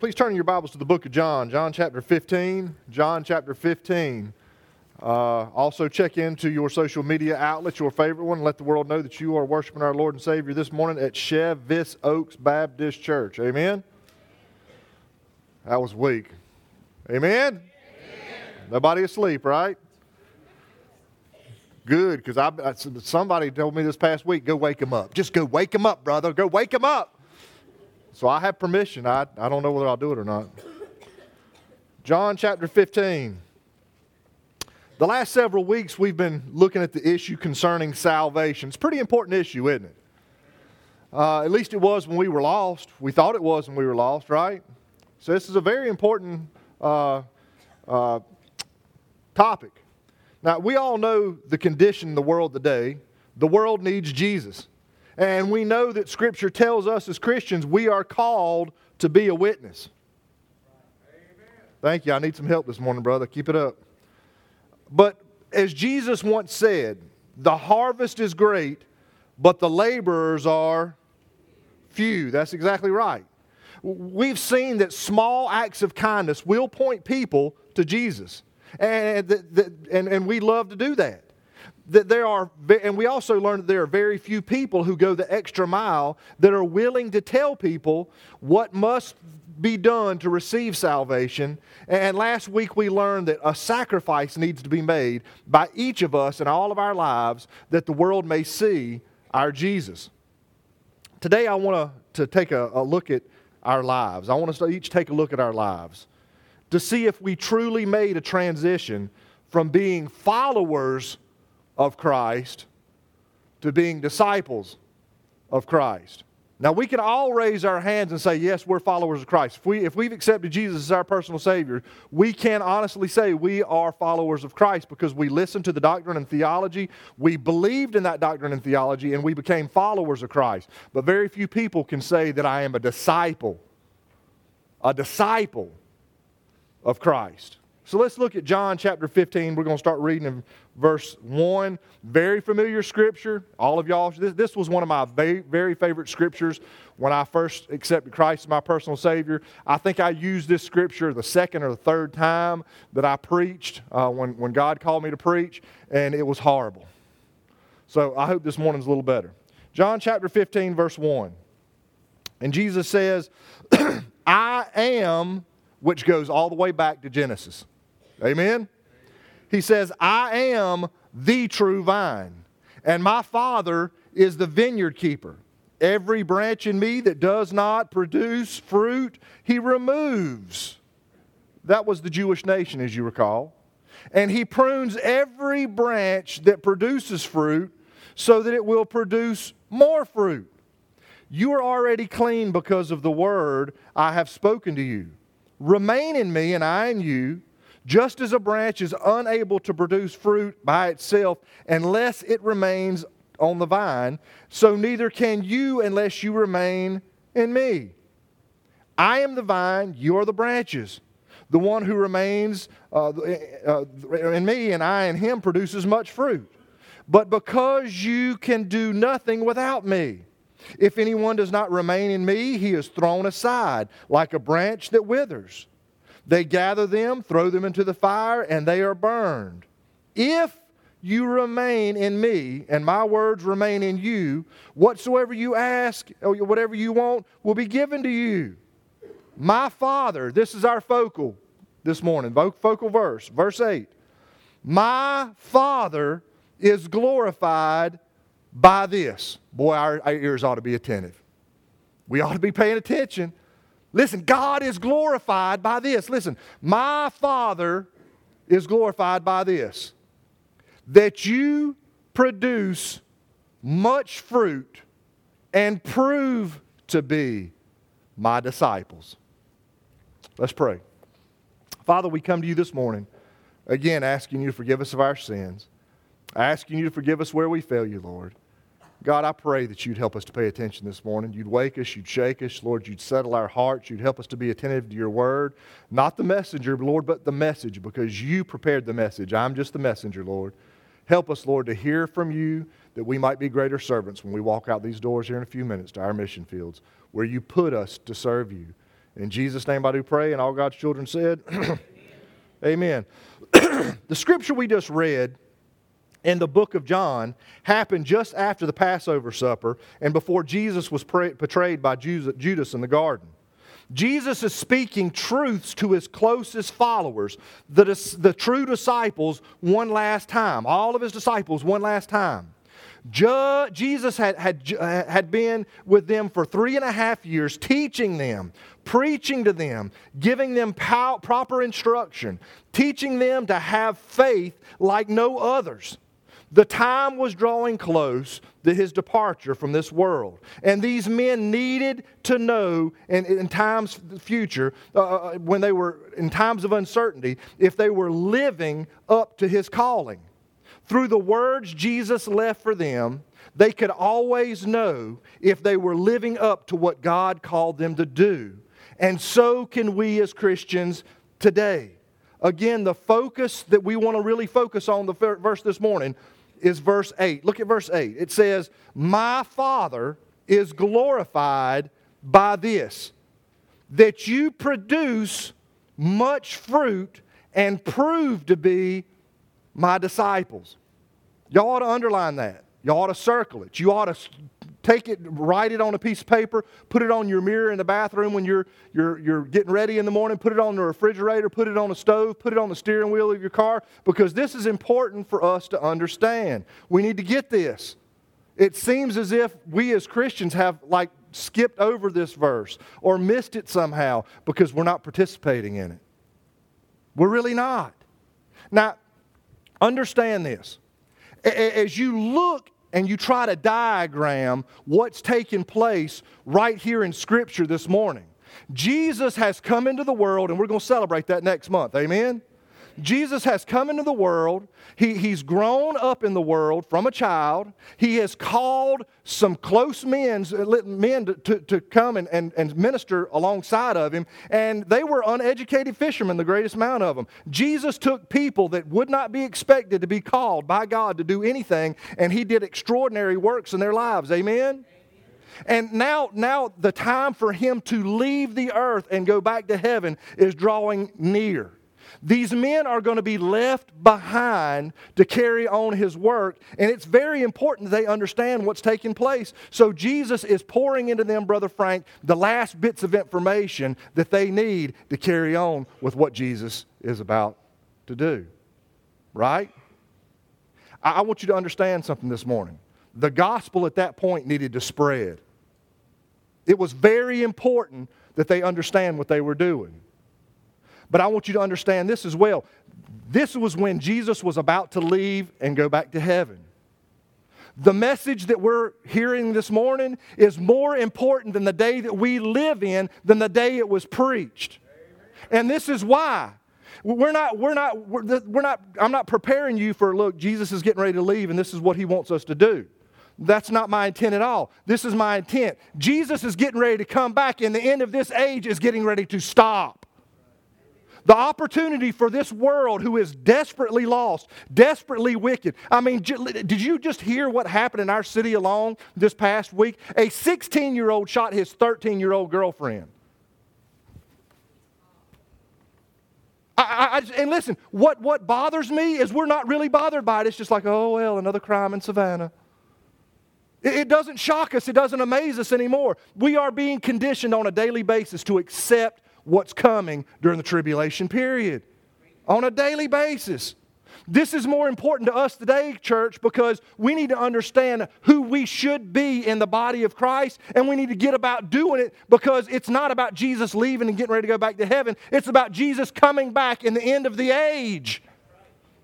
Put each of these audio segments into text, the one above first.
Please turn your Bibles to the book of John, John chapter 15. John chapter 15. Uh, also, check into your social media outlets, your favorite one. and Let the world know that you are worshiping our Lord and Savior this morning at Chevis Oaks Baptist Church. Amen? That was weak. Amen? Nobody asleep, right? Good, because I, somebody told me this past week, go wake him up. Just go wake him up, brother. Go wake him up. So I have permission. I, I don't know whether I'll do it or not. John chapter 15. The last several weeks, we've been looking at the issue concerning salvation. It's a pretty important issue, isn't it? Uh, at least it was when we were lost. We thought it was when we were lost, right? So, this is a very important uh, uh, topic. Now, we all know the condition in the world today. The world needs Jesus. And we know that Scripture tells us as Christians we are called to be a witness. Amen. Thank you. I need some help this morning, brother. Keep it up. But as Jesus once said, the harvest is great, but the laborers are few. That's exactly right. We've seen that small acts of kindness will point people to Jesus. And, and, and we love to do that that there are, and we also learned that there are very few people who go the extra mile that are willing to tell people what must be done to receive salvation. And last week we learned that a sacrifice needs to be made by each of us in all of our lives that the world may see our Jesus. Today I want to take a, a look at our lives. I want us to each take a look at our lives to see if we truly made a transition from being followers of Christ to being disciples of Christ. Now, we can all raise our hands and say, Yes, we're followers of Christ. If, we, if we've accepted Jesus as our personal Savior, we can honestly say we are followers of Christ because we listened to the doctrine and theology, we believed in that doctrine and theology, and we became followers of Christ. But very few people can say that I am a disciple, a disciple of Christ. So let's look at John chapter 15. We're going to start reading in verse 1. Very familiar scripture. All of y'all, this, this was one of my very, very favorite scriptures when I first accepted Christ as my personal Savior. I think I used this scripture the second or the third time that I preached uh, when, when God called me to preach, and it was horrible. So I hope this morning's a little better. John chapter 15, verse 1. And Jesus says, I am, which goes all the way back to Genesis. Amen? He says, I am the true vine, and my Father is the vineyard keeper. Every branch in me that does not produce fruit, he removes. That was the Jewish nation, as you recall. And he prunes every branch that produces fruit so that it will produce more fruit. You are already clean because of the word I have spoken to you. Remain in me, and I in you just as a branch is unable to produce fruit by itself unless it remains on the vine, so neither can you unless you remain in me. I am the vine, you are the branches. The one who remains uh, uh, in me and I in him produces much fruit. But because you can do nothing without me, if anyone does not remain in me, he is thrown aside like a branch that withers. They gather them, throw them into the fire, and they are burned. If you remain in me and my words remain in you, whatsoever you ask or whatever you want will be given to you. My Father, this is our focal this morning, focal verse, verse 8. My Father is glorified by this. Boy, our, our ears ought to be attentive. We ought to be paying attention Listen, God is glorified by this. Listen, my Father is glorified by this that you produce much fruit and prove to be my disciples. Let's pray. Father, we come to you this morning, again, asking you to forgive us of our sins, asking you to forgive us where we fail you, Lord. God, I pray that you'd help us to pay attention this morning. You'd wake us, you'd shake us. Lord, you'd settle our hearts. You'd help us to be attentive to your word. Not the messenger, Lord, but the message because you prepared the message. I'm just the messenger, Lord. Help us, Lord, to hear from you that we might be greater servants when we walk out these doors here in a few minutes to our mission fields where you put us to serve you. In Jesus' name I do pray, and all God's children said, Amen. the scripture we just read in the book of John happened just after the Passover supper and before Jesus was betrayed by Judas in the garden. Jesus is speaking truths to his closest followers, the, the true disciples, one last time. All of his disciples, one last time. Jesus had, had, had been with them for three and a half years, teaching them, preaching to them, giving them pow- proper instruction, teaching them to have faith like no others. The time was drawing close to his departure from this world. And these men needed to know in, in times future, uh, uh, when they were in times of uncertainty, if they were living up to his calling. Through the words Jesus left for them, they could always know if they were living up to what God called them to do. And so can we as Christians today. Again, the focus that we want to really focus on the verse this morning is verse 8. Look at verse 8. It says, My Father is glorified by this, that you produce much fruit and prove to be my disciples. Y'all ought to underline that. Y'all ought to circle it. You ought to take it, write it on a piece of paper, put it on your mirror in the bathroom when you're, you're, you're getting ready in the morning, put it on the refrigerator, put it on the stove, put it on the steering wheel of your car, because this is important for us to understand. We need to get this. It seems as if we as Christians have like skipped over this verse or missed it somehow because we're not participating in it. We're really not. Now, understand this. As you look and you try to diagram what's taking place right here in Scripture this morning. Jesus has come into the world, and we're going to celebrate that next month. Amen? Jesus has come into the world. He, he's grown up in the world from a child. He has called some close men, men to, to, to come and, and, and minister alongside of him, and they were uneducated fishermen, the greatest amount of them. Jesus took people that would not be expected to be called by God to do anything, and he did extraordinary works in their lives. Amen? And now, now the time for him to leave the earth and go back to heaven is drawing near. These men are going to be left behind to carry on his work, and it's very important they understand what's taking place. So Jesus is pouring into them, Brother Frank, the last bits of information that they need to carry on with what Jesus is about to do. Right? I want you to understand something this morning. The gospel at that point needed to spread. It was very important that they understand what they were doing. But I want you to understand this as well. This was when Jesus was about to leave and go back to heaven. The message that we're hearing this morning is more important than the day that we live in than the day it was preached. And this is why. We're not, we're not, we're, not, I'm not preparing you for, look, Jesus is getting ready to leave and this is what he wants us to do. That's not my intent at all. This is my intent. Jesus is getting ready to come back, and the end of this age is getting ready to stop. The opportunity for this world who is desperately lost, desperately wicked. I mean, did you just hear what happened in our city alone this past week? A 16 year old shot his 13 year old girlfriend. I, I, and listen, what, what bothers me is we're not really bothered by it. It's just like, oh, well, another crime in Savannah. It, it doesn't shock us, it doesn't amaze us anymore. We are being conditioned on a daily basis to accept what's coming during the tribulation period on a daily basis. This is more important to us today, church, because we need to understand who we should be in the body of Christ, and we need to get about doing it because it's not about Jesus leaving and getting ready to go back to heaven. It's about Jesus coming back in the end of the age.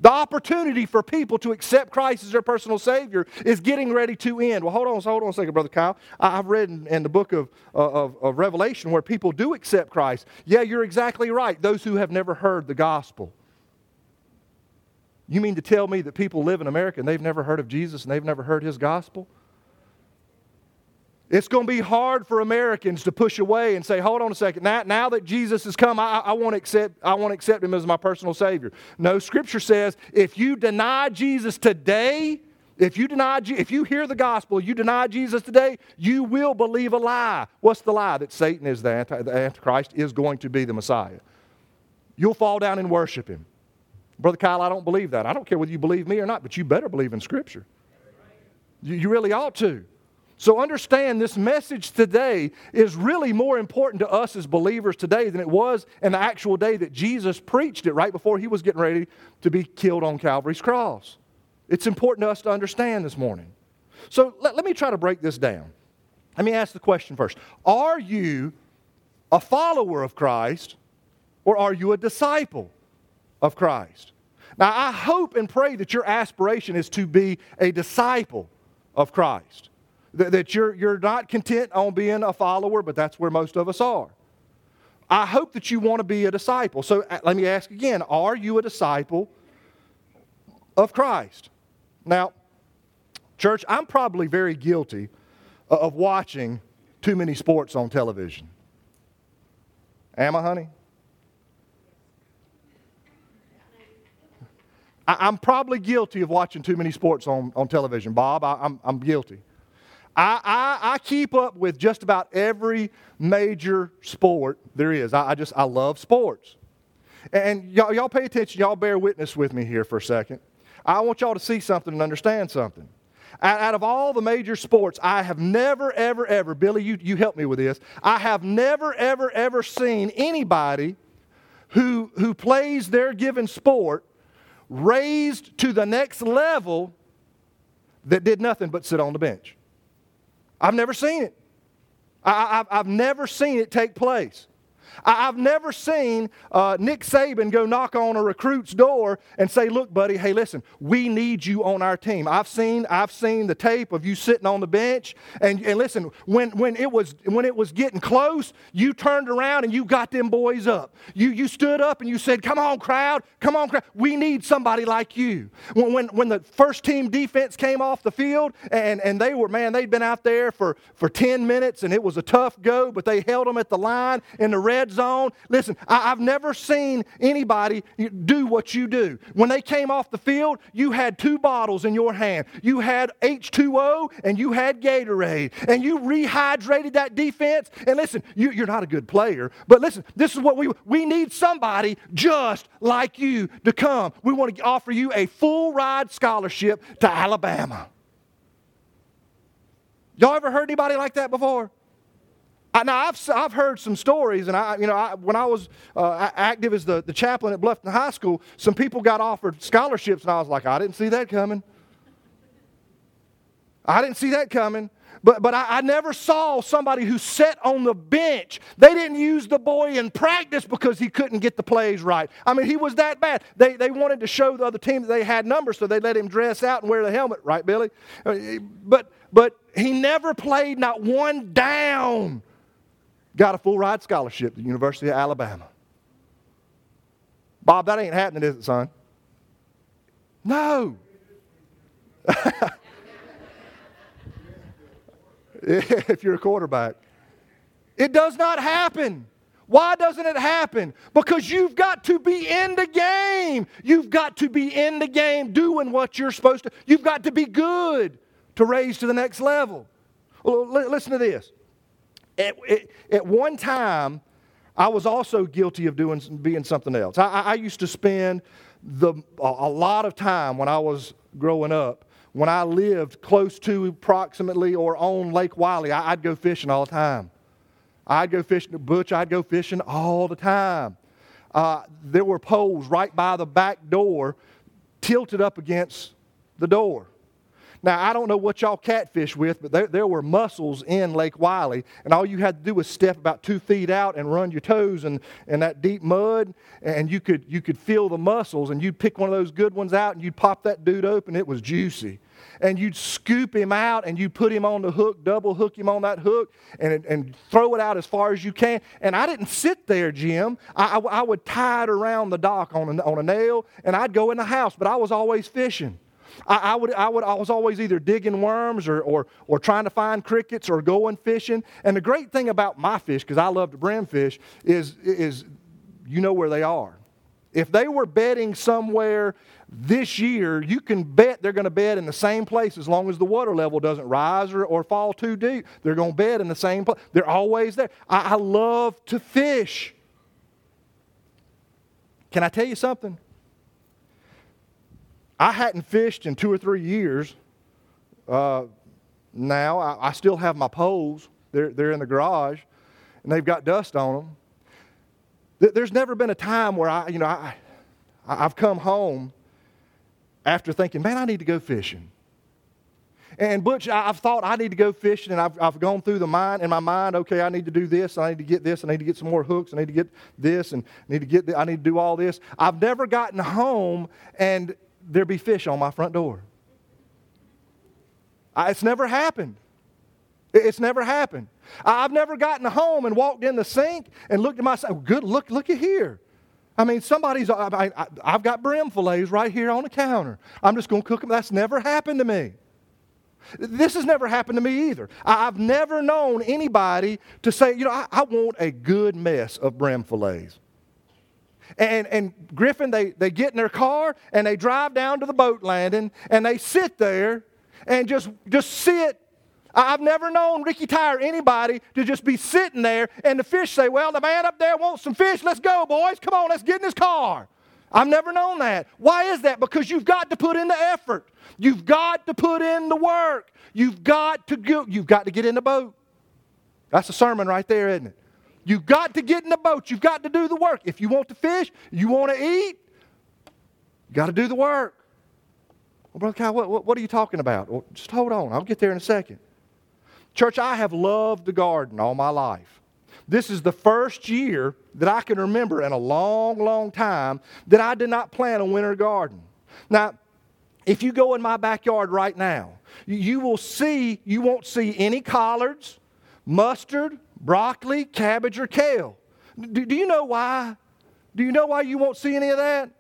The opportunity for people to accept Christ as their personal Savior is getting ready to end. Well, hold on, hold on a second, Brother Kyle. I've read in, in the book of, of, of Revelation where people do accept Christ. Yeah, you're exactly right. Those who have never heard the gospel. You mean to tell me that people live in America and they've never heard of Jesus and they've never heard his gospel? It's going to be hard for Americans to push away and say, hold on a second, now, now that Jesus has come, I, I, want to accept, I want to accept him as my personal Savior. No, Scripture says if you deny Jesus today, If you deny, if you hear the gospel, you deny Jesus today, you will believe a lie. What's the lie? That Satan is the, anti, the Antichrist, is going to be the Messiah. You'll fall down and worship him. Brother Kyle, I don't believe that. I don't care whether you believe me or not, but you better believe in Scripture. You, you really ought to. So understand this message today is really more important to us as believers today than it was in the actual day that Jesus preached it right before he was getting ready to be killed on Calvary's cross. It's important to us to understand this morning. So let, let me try to break this down. Let me ask the question first Are you a follower of Christ or are you a disciple of Christ? Now, I hope and pray that your aspiration is to be a disciple of Christ. That, you're, you're not content on being a follower, but that's where most of us are. I hope that you want to be a disciple. So uh, let me ask again Are you a disciple of Christ? Now, church, I'm probably very guilty of watching too many sports on television. Am I, honey? I, am probably guilty of watching too many sports on, on television. Bob, I, I'm, I'm guilty. I, I, I, keep up with just about every major sport there is. I, I just, I love sports. And y'all, y'all pay attention, y'all bear witness with me here for a second. I want y'all to see something and understand something. Out of all the major sports, I have never, ever, ever, Billy, you, you help me with this. I have never, ever, ever seen anybody who, who plays their given sport raised to the next level that did nothing but sit on the bench. I've never seen it. I, have never seen it take place. I, have never seen uh, Nick Saban go knock on a recruit's door and say, "Look, buddy, hey, listen, we need you on our team." I've seen I've seen the tape of you sitting on the bench, and, and listen, when when it was when it was getting close, you turned around and you got them boys up. You you stood up and you said, "Come on, crowd, come on, crowd, we need somebody like you." When when, when the first team defense came off the field and and they were man, they'd been out there for for ten minutes and it was a tough go, but they held them at the line in the red red zone. Listen, I, have never seen anybody do what you do. When they came off the field, you had two bottles in your hand. You had H2O and you had Gatorade, and you rehydrated that defense. And listen, you, you're not a good player, but listen, this is what we we need somebody just like you to come. We want to offer you a full ride scholarship to Alabama. Y'all ever heard anybody like that before? I, now, I've, I've heard some stories, and I, you know, I, when I was uh, active as the, the chaplain at Bluffton High School, some people got offered scholarships, and I was like, I didn't see that coming. I didn't see that coming. But, but I, I, never saw somebody who sat on the bench. They didn't use the boy in practice because he couldn't get the plays right. I mean, he was that bad. They, they wanted to show the other team that they had numbers, so they let him dress out and wear the helmet, right, Billy? Uh, but, but he never played not one down got a full ride scholarship to the University of Alabama. Bob, that ain't happening, is it, son? No. if you're a quarterback, it does not happen. Why doesn't it happen? Because you've got to be in the game. You've got to be in the game doing what you're supposed to. You've got to be good to raise to the next level. Well, listen to this. At, at, at one time, I was also guilty of doing being something else. I, I used to spend the, a lot of time when I was growing up. When I lived close to approximately or on Lake Wylie, I, would go fishing all the time. I'd go fishing Butch. I'd go fishing all the time. Uh, there were poles right by the back door, tilted up against the door. Now, I don't know what y'all catfish with, but there, there were mussels in Lake Wylie, and all you had to do was step about two feet out and run your toes in, in that deep mud, and you could, you could feel the mussels, and you'd pick one of those good ones out, and you'd pop that dude open. It was juicy. And you'd scoop him out, and you'd put him on the hook, double hook him on that hook, and, and throw it out as far as you can. And I didn't sit there, Jim. I, I, I would tie it around the dock on a, on a nail, and I'd go in the house, but I was always fishing. I, I, would, I, would, I was always either digging worms or, or, or trying to find crickets or going fishing. And the great thing about my fish, because I love to brim fish, is, is you know where they are. If they were bedding somewhere this year, you can bet they're going to bet in the same place as long as the water level doesn't rise or, or fall too deep. They're going to bet in the same place. They're always there. I, I love to fish. Can I tell you something? I hadn't fished in two or three years. Uh, now I, I, still have my poles. They're, they're in the garage, and they've got dust on them. There's never been a time where I, you know, I, I've come home after thinking, man, I need to go fishing. And Butch, I've thought I need to go fishing, and I've, I've gone through the mind in my mind. Okay, I need to do this. I need to get this. I need to get some more hooks. I need to get this, and I need to get. I need to do all this. I've never gotten home and there be fish on my front door. I, it's never happened. It's never happened. I've never gotten home and walked in the sink and looked at myself. Good, look, look at here. I mean, somebody's, I, have got brim fillets right here on the counter. I'm just going to cook them. That's never happened to me. This has never happened to me either. I've never known anybody to say, you know, I, I want a good mess of brim fillets. And, and Griffin, they, they get in their car and they drive down to the boat landing and they sit there and just, just sit. I've never known Ricky Tire anybody to just be sitting there and the fish say, Well, the man up there wants some fish. Let's go, boys. Come on, let's get in his car. I've never known that. Why is that? Because you've got to put in the effort. You've got to put in the work. You've got to go, you've got to get in the boat. That's a sermon right there, isn't it? You've got to get in the boat. You've got to do the work. If you want to fish, you want to eat, you got to do the work. Well, Brother Kyle, what, what, what are you talking about? Well, just hold on. I'll get there in a second. Church, I have loved the garden all my life. This is the first year that I can remember in a long, long time that I did not plant a winter garden. Now, if you go in my backyard right now, you will see, you won't see any collards, mustard, broccoli, cabbage, or kale. Do, do you know why? Do you know why you won't see any of that?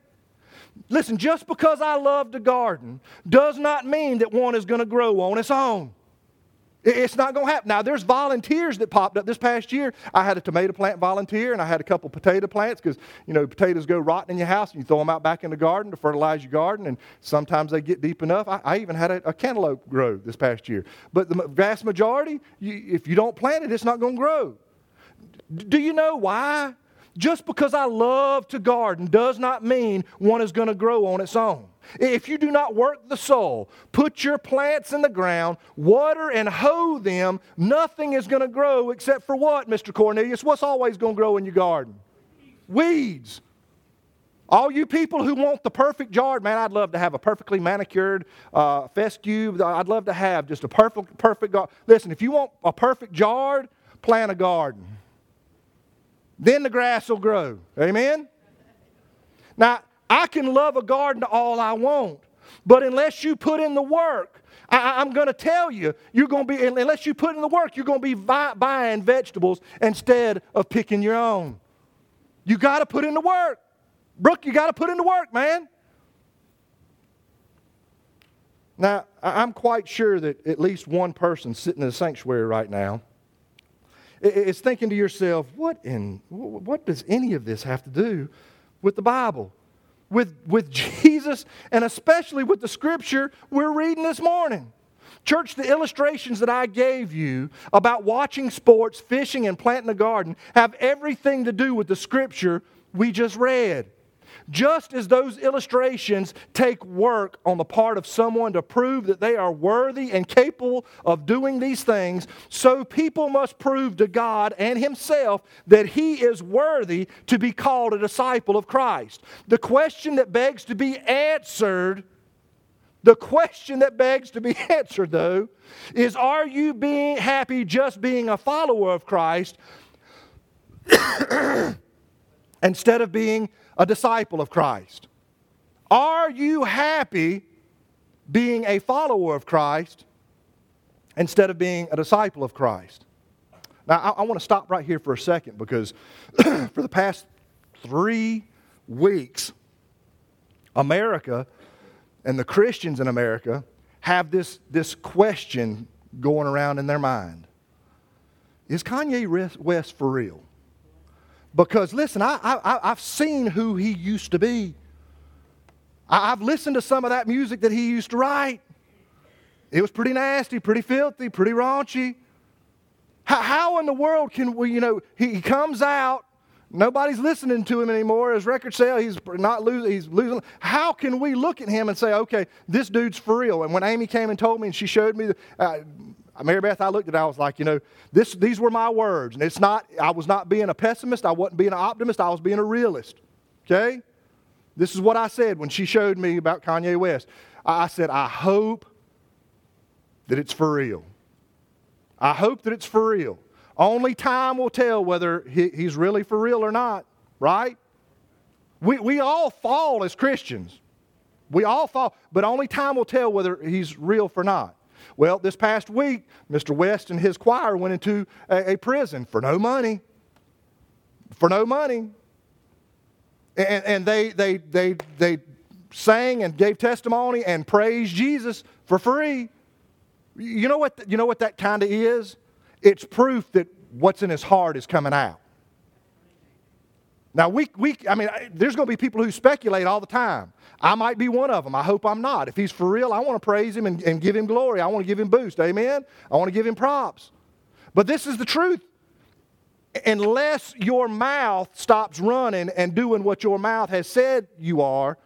Listen, just because I love the garden does not mean that one is going to grow on its own. It's not going to happen. Now, there's volunteers that popped up this past year. I had a tomato plant volunteer, and I had a couple potato plants because, you know, potatoes go rotten in your house, and you throw them out back in the garden to fertilize your garden, and sometimes they get deep enough. I, I even had a, a, cantaloupe grow this past year. But the vast majority, you, if you don't plant it, it's not going to grow. Do you know why? Just because I love to garden does not mean one is going to grow on its own. If you do not work the soil, put your plants in the ground, water and hoe them, nothing is going to grow except for what, Mr. Cornelius? What's always going to grow in your garden? Weeds. All you people who want the perfect yard, man, I'd love to have a perfectly manicured uh, fescue. I'd love to have just a perfect, perfect garden. Listen, if you want a perfect yard, plant a garden. Then the grass will grow. Amen? Now, I can love a garden all I want, but unless you put in the work, I, am going to tell you, you're going to be, unless you put in the work, you're going to be buy, buying vegetables instead of picking your own. You got to put in the work. Brooke, you got to put in the work, man. Now, I'm quite sure that at least one person sitting in the sanctuary right now is thinking to yourself, what, in, what does any of this have to do with the Bible? With, with Jesus and especially with the scripture we're reading this morning. Church, the illustrations that I gave you about watching sports, fishing, and planting a garden have everything to do with the scripture we just read. Just as those illustrations take work on the part of someone to prove that they are worthy and capable of doing these things, so people must prove to God and Himself that He is worthy to be called a disciple of Christ. The question that begs to be answered. The question that begs to be answered, though, is are you being happy just being a follower of Christ instead of being a disciple of Christ? Are you happy being a follower of Christ instead of being a disciple of Christ? Now, I, I want to stop right here for a second because for the past three weeks, America and the Christians in America have this, this question going around in their mind Is Kanye West for real? Because listen, I, I, I've seen who he used to be. I, I've listened to some of that music that he used to write. It was pretty nasty, pretty filthy, pretty raunchy. How, how in the world can we, you know, he, he comes out, nobody's listening to him anymore. His record sale, he's not losing, he's losing. How can we look at him and say, okay, this dude's for real? And when Amy came and told me and she showed me, the, uh, Mary Beth, I looked at it, I was like, you know, this, these were my words. And it's not, I was not being a pessimist, I wasn't being an optimist, I was being a realist. Okay? This is what I said when she showed me about Kanye West. I said, I hope that it's for real. I hope that it's for real. Only time will tell whether he, he's really for real or not, right? We, we all fall as Christians. We all fall, but only time will tell whether he's real or not. Well, this past week, Mr. West and his choir went into a, a prison for no money. For no money. And, and they, they, they, they sang and gave testimony and praised Jesus for free. You know what, you know what that kind of is? It's proof that what's in his heart is coming out. Now, we, we, I mean, there's going to be people who speculate all the time. I might be one of them. I hope I'm not. If he's for real, I want to praise him and, and give him glory. I want to give him boost. Amen? I want to give him props. But this is the truth. Unless your mouth stops running and doing what your mouth has said you are,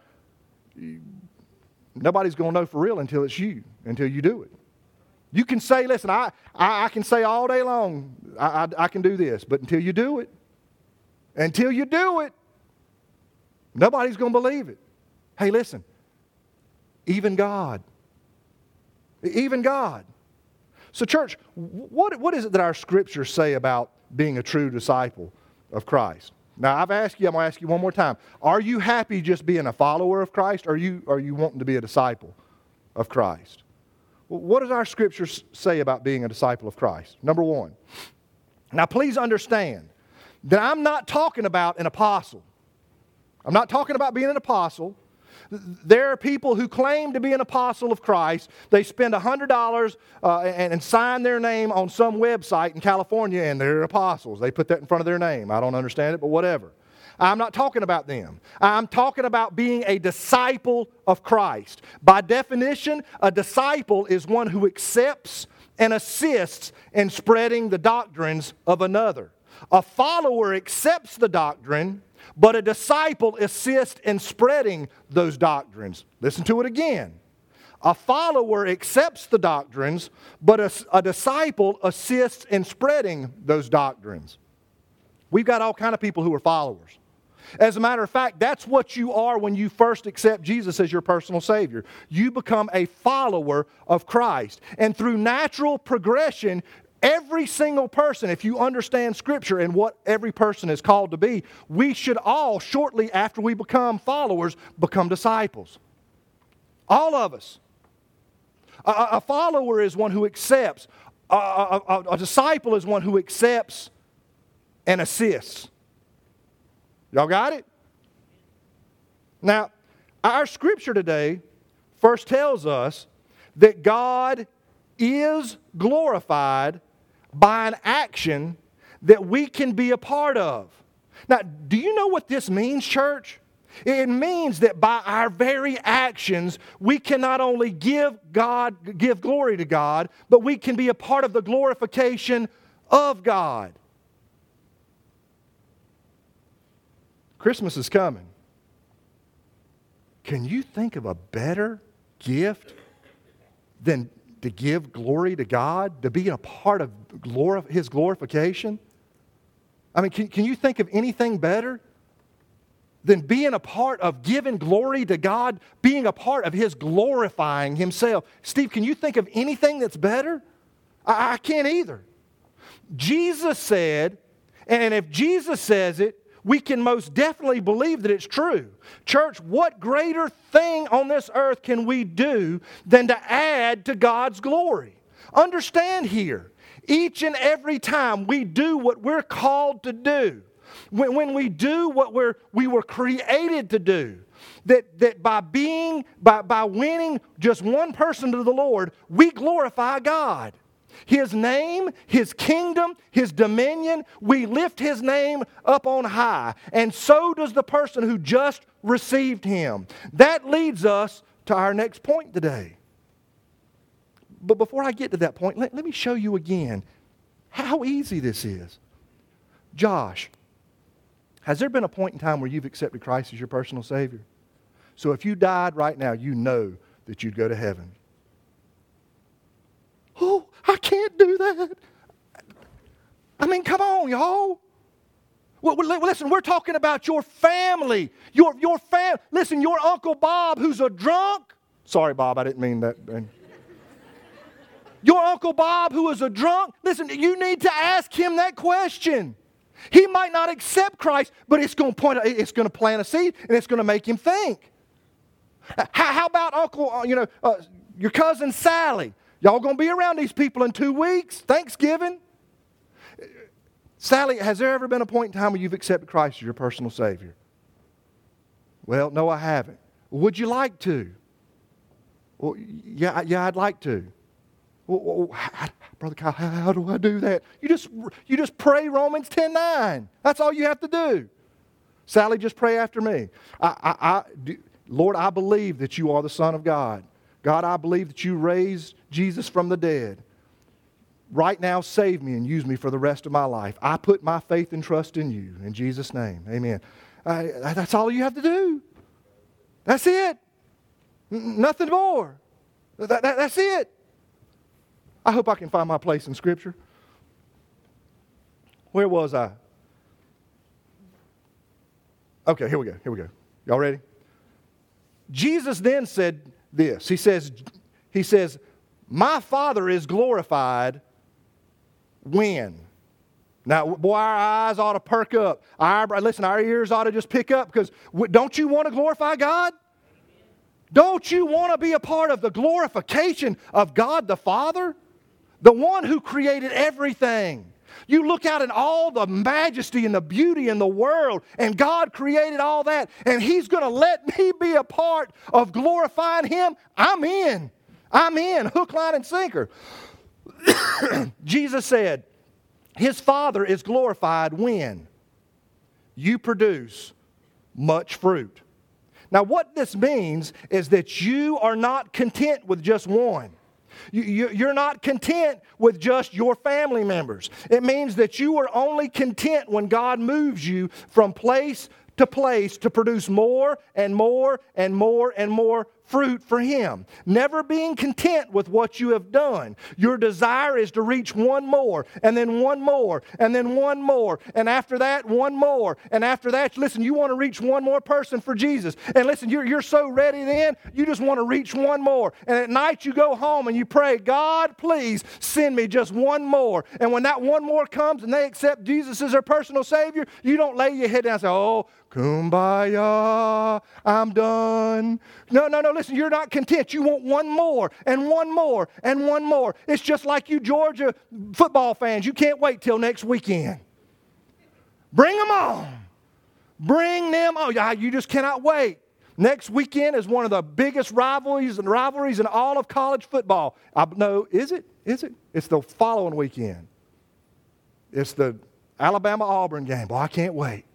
nobody's going to know for real until it's you, until you do it. You can say, listen, I, I, I can say all day long, I, I, I can do this, but until you do it, until you do it, nobody's going to believe it. Hey, listen, even God, even God. So, church, what, what is it that our scriptures say about being a true disciple of Christ? Now, I've asked you, I'm going to ask you one more time. Are you happy just being a follower of Christ, or are you, are you wanting to be a disciple of Christ? what does our scriptures say about being a disciple of Christ? Number one. Now, please understand that I'm not talking about an apostle. I'm not talking about being an apostle. There are people who claim to be an apostle of Christ. They spend $100 uh, and, and sign their name on some website in California, and they're apostles. They put that in front of their name. I don't understand it, but whatever. I'm not talking about them. I'm talking about being a disciple of Christ. By definition, a disciple is one who accepts and assists in spreading the doctrines of another. A follower accepts the doctrine, but a disciple assists in spreading those doctrines. Listen to it again. A follower accepts the doctrines, but a, a disciple assists in spreading those doctrines. We've got all kind of people who are followers. As a matter of fact, that's what you are when you first accept Jesus as your personal Savior. You become a follower of Christ. And through natural progression, every single person, if you understand Scripture and what every person is called to be, we should all, shortly after we become followers, become disciples. All of us. A, a follower is one who accepts, a, a, a disciple is one who accepts and assists. Y'all got it? Now, our scripture today first tells us that God is glorified by an action that we can be a part of. Now, do you know what this means, church? It means that by our very actions, we can not only give God, give glory to God, but we can be a part of the glorification of God. Christmas is coming. Can you think of a better gift than to give glory to God, to be a part of His glorification? I mean, can, can you think of anything better than being a part of giving glory to God, being a part of His glorifying Himself? Steve, can you think of anything that's better? I, I can't either. Jesus said, and if Jesus says it, we can most definitely believe that it's true. Church, what greater thing on this earth can we do than to add to God's glory? Understand here, each and every time we do what we're called to do, when, when we do what we're, we were created to do, that, that by being, by, by winning just one person to the Lord, we glorify God. His name, His kingdom, His dominion, we lift His name up on high. And so does the person who just received Him. That leads us to our next point today. But before I get to that point, let, let me show you again how easy this is. Josh, has there been a point in time where you've accepted Christ as your personal Savior? So if you died right now, you know that you'd go to heaven. Oh, I can't do that. I mean, come on, y'all. Well, listen, we're talking about your family. Your, your fam- Listen, your Uncle Bob, who's a drunk. Sorry, Bob, I didn't mean that. Your Uncle Bob, who is a drunk. Listen, you need to ask him that question. He might not accept Christ, but it's going to point, it's going to plant a seed and it's going to make him think. How, about Uncle, uh, you know, uh, your cousin Sally? Y'all to be around these people in two weeks, Thanksgiving. Sally, has there ever been a point in time where you've accepted Christ as your personal Savior? Well, no, I haven't. Would you like to? Well, yeah, yeah, I'd like to. Well, Brother Kyle, how, how, do I do that? You just, you just pray Romans 10 9. That's all you have to do. Sally, just pray after me. I, I, I do, Lord, I believe that you are the Son of God. God, I believe that you raised Jesus from the dead. Right now, save me and use me for the rest of my life. I put my faith and trust in you. In Jesus' name, amen. that's all you have to do. That's it. N- nothing more. That, that, that's it. I hope I can find my place in Scripture. Where was I? Okay, here we go. Here we go. Y'all ready? Jesus then said this. He says, he says, My Father is glorified when? Now, boy, our eyes ought to perk up. Our, listen, our ears ought to just pick up because don't you want to glorify God? Don't you want to be a part of the glorification of God the Father? The one who created everything. You look out in all the majesty and the beauty in the world, and God created all that, and He's going to let me be a part of glorifying Him. I'm in. I'm in, hook, line, and sinker. Jesus said, His Father is glorified when you produce much fruit. Now, what this means is that you are not content with just one. You, are not content with just your family members. It means that you are only content when God moves you from place to place to produce more and more and more and more fruit for Him. Never being content with what you have done. Your desire is to reach one more, and then one more, and then one more, and after that, one more. And after that, listen, you want to reach one more person for Jesus. And listen, you're, you're so ready then, you just want to reach one more. And at night, you go home and you pray, God, please send me just one more. And when that one more comes and they accept Jesus as their personal Savior, you don't lay your head down and say, Oh, kumbaya, I'm done. No, no, no, listen, you're not content. You want one more and one more and one more. It's just like you Georgia football fans. You can't wait till next weekend. Bring them on. Bring them oh, on. You just cannot wait. Next weekend is one of the biggest rivalries and rivalries in all of college football. I, no, is it? Is it? It's the following weekend. It's the Alabama Auburn game. Boy, I can't wait.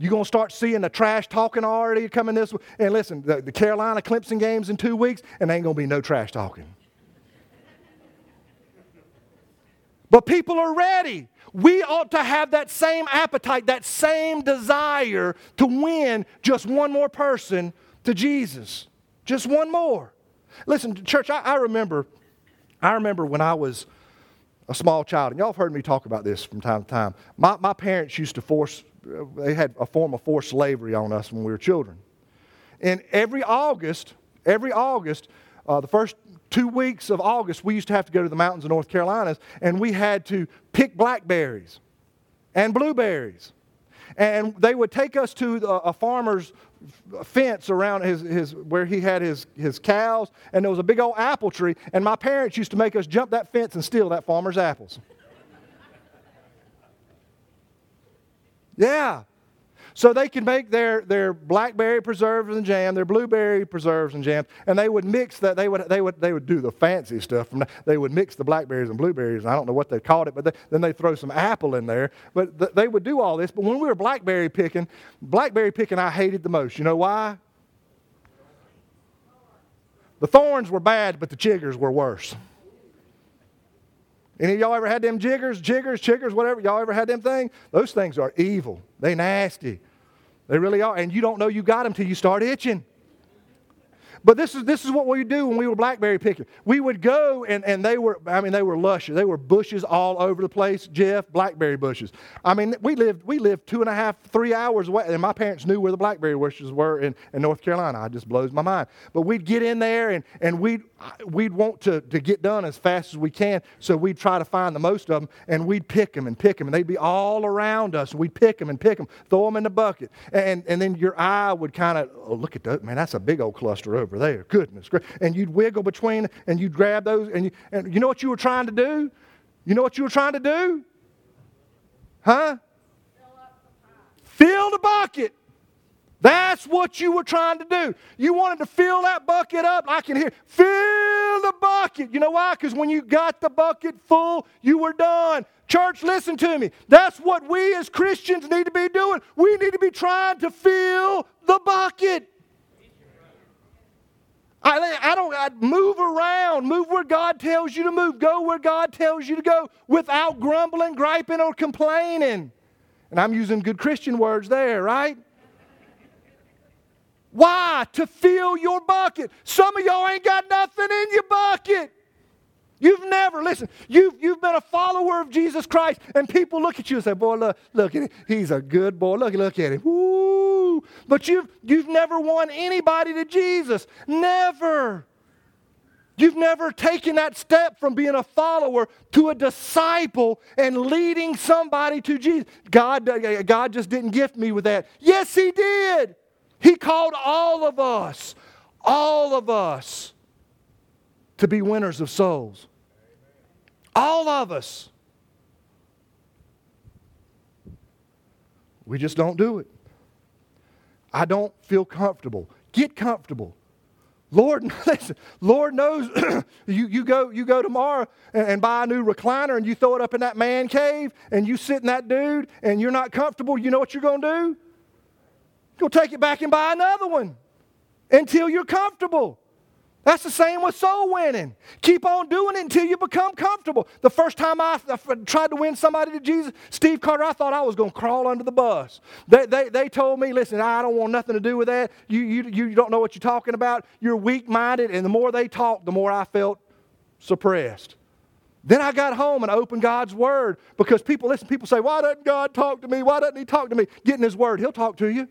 You're going to start seeing the trash talking already coming this way. And listen, the, the Carolina Clemson game's in two weeks, and ain't going to be no trash talking. but people are ready. We ought to have that same appetite, that same desire to win just one more person to Jesus. Just one more. Listen, church, I, I remember, I remember when I was a small child, and y'all have heard me talk about this from time to time. My, my parents used to force they had a form of forced slavery on us when we were children. And every August, every August, uh, the first two weeks of August, we used to have to go to the mountains of North Carolina, and we had to pick blackberries and blueberries. And they would take us to a farmer's fence around his, his, where he had his, his cows, and there was a big old apple tree, and my parents used to make us jump that fence and steal that farmer's apples. Yeah. So they could make their, their blackberry preserves and jam, their blueberry preserves and jam, and they would mix that. They would, they would, they would do the fancy stuff. They would mix the blackberries and blueberries. I don't know what they called it, but they, then they throw some apple in there. But th- they would do all this. But when we were blackberry picking, blackberry picking I hated the most. You know why? The thorns were bad, but the chiggers were worse. Any of y'all ever had them jiggers, jiggers, chiggers, whatever? Y'all ever had them thing? Those things are evil. They nasty. They really are. And you don't know you got them till you start itching. But this is, this is what we would do when we were blackberry picking. We would go and, and they were, I mean, they were luscious. They were bushes all over the place, Jeff, blackberry bushes. I mean, we lived, we lived two and a half, three hours away, and my parents knew where the blackberry bushes were in, in North Carolina. It just blows my mind. But we'd get in there and, and we'd, we'd want to, to get done as fast as we can, so we'd try to find the most of them, and we'd pick them and pick them, and they'd be all around us. We'd pick them and pick them, throw them in the bucket, and, and then your eye would kind of, oh, look at that, man, that's a big old cluster over there. Goodness gracious. And you'd wiggle between, and you'd grab those, and you, and you know what you were trying to do? You know what you were trying to do? Huh? Fill the bucket. That's what you were trying to do. You wanted to fill that bucket up. I can hear, fill the bucket. You know why? Because when you got the bucket full, you were done. Church, listen to me. That's what we as Christians need to be doing. We need to be trying to fill the bucket. I, I don't I move around, move where God tells you to move, go where God tells you to go without grumbling, griping, or complaining. And I'm using good Christian words there, right? Why? To fill your bucket. Some of y'all ain't got nothing in your bucket. You've never, listen, you've, you've been a follower of Jesus Christ, and people look at you and say, Boy, look, look at him. He's a good boy. Look, look at him. Woo! But you've, you've never won anybody to Jesus. Never. You've never taken that step from being a follower to a disciple and leading somebody to Jesus. God, God just didn't gift me with that. Yes, He did. He called all of us, all of us, to be winners of souls. All of us. We just don't do it. I don't feel comfortable. Get comfortable. Lord, listen, Lord knows you, you, go, you go tomorrow and, and, buy a new recliner and you throw it up in that man cave and you sit in that dude and you're not comfortable. You know what you're going to do? You'll take it back and buy another one until you're comfortable. That's the same with soul winning. Keep on doing it until you become comfortable. The first time I, I tried to win somebody to Jesus, Steve Carter, I thought I was going to crawl under the bus. They, they, they told me, listen, I don't want nothing to do with that. You, you, you don't know what you're talking about. You're weak minded. And the more they talked, the more I felt suppressed. Then I got home and opened God's Word because people, listen, people say, why doesn't God talk to me? Why doesn't He talk to me? Get in His Word. He'll talk to you.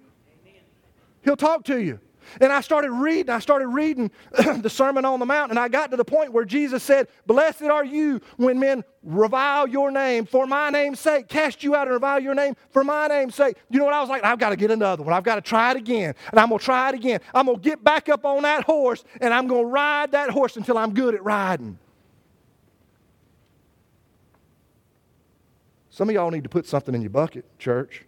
He'll talk to you. And I started reading, I started reading the Sermon on the Mount, and I got to the point where Jesus said, Blessed are you when men revile your name for my name's sake, cast you out and revile your name for my name's sake. You know what I was like? I've got to get another one. I've got to try it again. And I'm going to try it again. I'm going to get back up on that horse, and I'm going to ride that horse until I'm good at riding. Some of y'all need to put something in your bucket, church.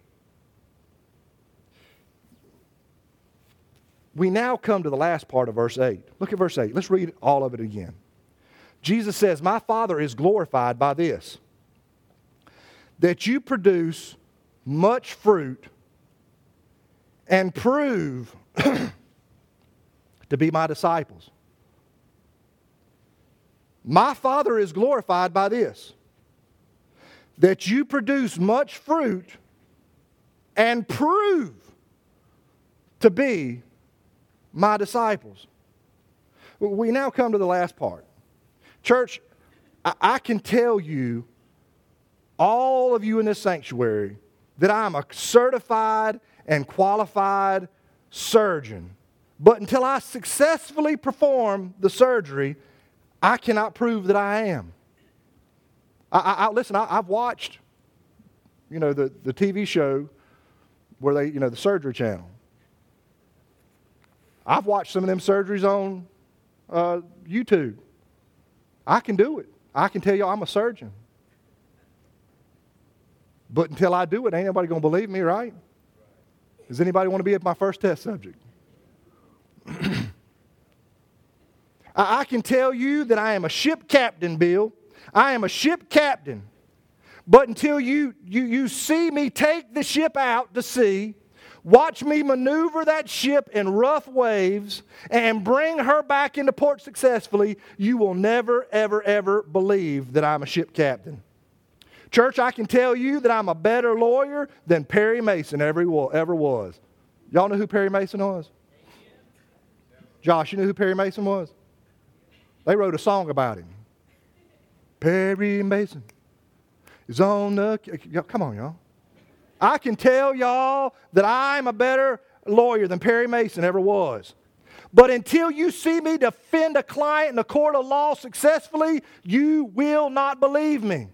We now come to the last part of verse 8. Look at verse 8. Let's read all of it again. Jesus says, My Father is glorified by this, that you produce much fruit and prove to be my disciples. My Father is glorified by this, that you produce much fruit and prove to be my disciples. We now come to the last part. Church, I, can tell you, all of you in this sanctuary, that I'm a certified and qualified surgeon. But until I successfully perform the surgery, I cannot prove that I am. I, I, I listen, I, have watched, you know, the, the TV show where they, you know, the surgery channel. I've watched some of them surgeries on uh, YouTube. I can do it. I can tell you I'm a surgeon. But until I do it, ain't nobody going to believe me, right? Does anybody want to be my first test subject? I, I can tell you that I am a ship captain, Bill. I am a ship captain. But until you, you, you see me take the ship out to sea, watch me maneuver that ship in rough waves, and bring her back into port successfully, you will never, ever, ever believe that I'm a ship captain. Church, I can tell you that I'm a better lawyer than Perry Mason ever, was. Y'all know who Perry Mason was? Josh, you know who Perry Mason was? They wrote a song about him. Perry Mason is on the. Come on, y'all. I can tell y'all that I'm a better lawyer than Perry Mason ever was. But until you see me defend a client in a court of law successfully, you will not believe me.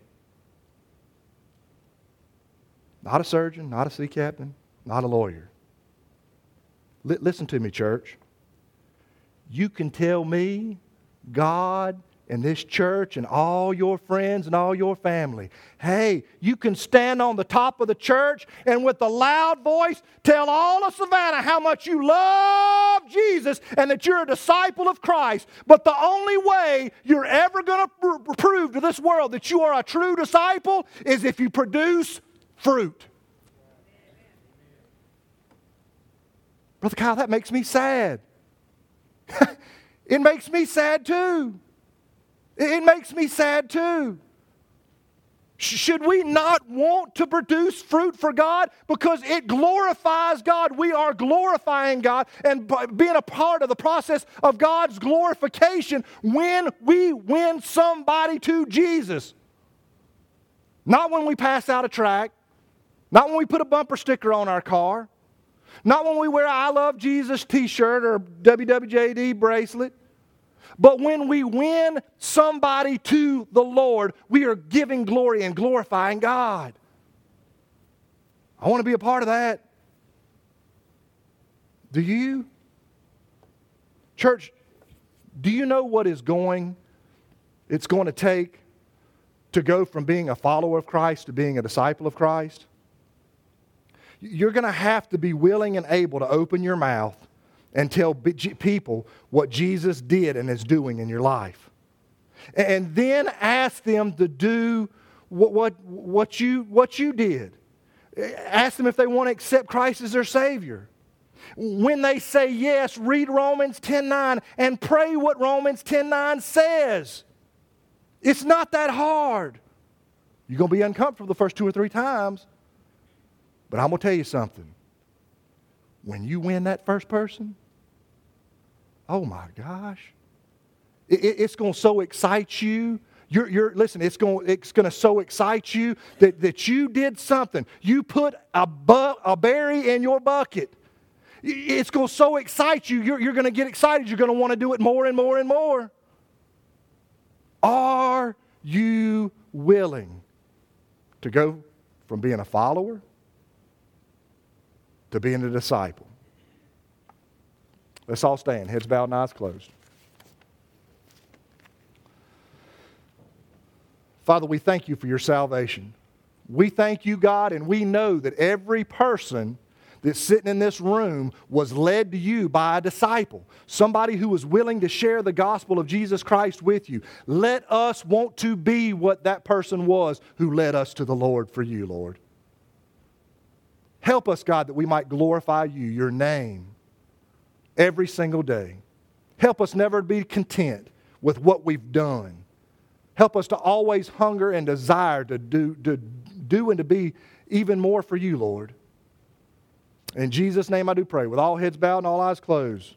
Not a surgeon, not a sea captain, not a lawyer. L- listen to me, church. You can tell me, God, and this church and all your friends and all your family. Hey, you can stand on the top of the church and with a loud voice tell all of Savannah how much you love Jesus and that you're a disciple of Christ. But the only way you're ever going to pr- prove to this world that you are a true disciple is if you produce fruit. Brother Kyle, that makes me sad. it makes me sad too. It makes me sad too. Should we not want to produce fruit for God? Because it glorifies God. We are glorifying God and being a part of the process of God's glorification when we win somebody to Jesus. Not when we pass out a tract, not when we put a bumper sticker on our car, not when we wear I Love Jesus t shirt or WWJD bracelet. But when we win somebody to the Lord, we are giving glory and glorifying God. I want to be a part of that. Do you? Church, do you know what is going, it's going to take to go from being a follower of Christ to being a disciple of Christ? You're going to have to be willing and able to open your mouth and tell people what Jesus did and is doing in your life. And then ask them to do what, what, what, you, what you did. Ask them if they want to accept Christ as their Savior. When they say yes, read Romans 10:9 and pray what Romans 10:9 says. It's not that hard. You're going to be uncomfortable the first two or three times. But I'm going to tell you something. When you win that first person, oh my gosh, it, it, it's going to so excite you. You're, you're, listen, it's going, it's going to so excite you that, that you did something. You put a, bu- a berry in your bucket. It's going to so excite you. You're, you're going to get excited. You're going to want to do it more and more and more. Are you willing to go from being a follower to being a disciple? Let's all stand, heads bowed and eyes closed. Father, we thank you for your salvation. We thank you, God, and we know that every person that's sitting in this room was led to you by a disciple, somebody who was willing to share the gospel of Jesus Christ with you. Let us want to be what that person was who led us to the Lord for you, Lord. Help us, God, that we might glorify you, your name every single day. Help us never be content with what we've done. Help us to always hunger and desire to do, to do and to be even more for you, Lord. In Jesus' name I do pray, with all heads bowed and all eyes closed.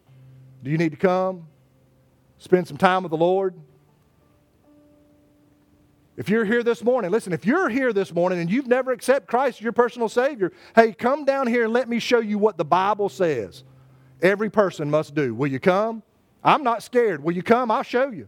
Do you need to come? Spend some time with the Lord? If you're here this morning, listen, if you're here this morning and you've never accepted Christ as your personal Savior, hey, come down here and let me show you what the Bible says every person must do. Will you come? I'm not scared. Will you come? I'll show you.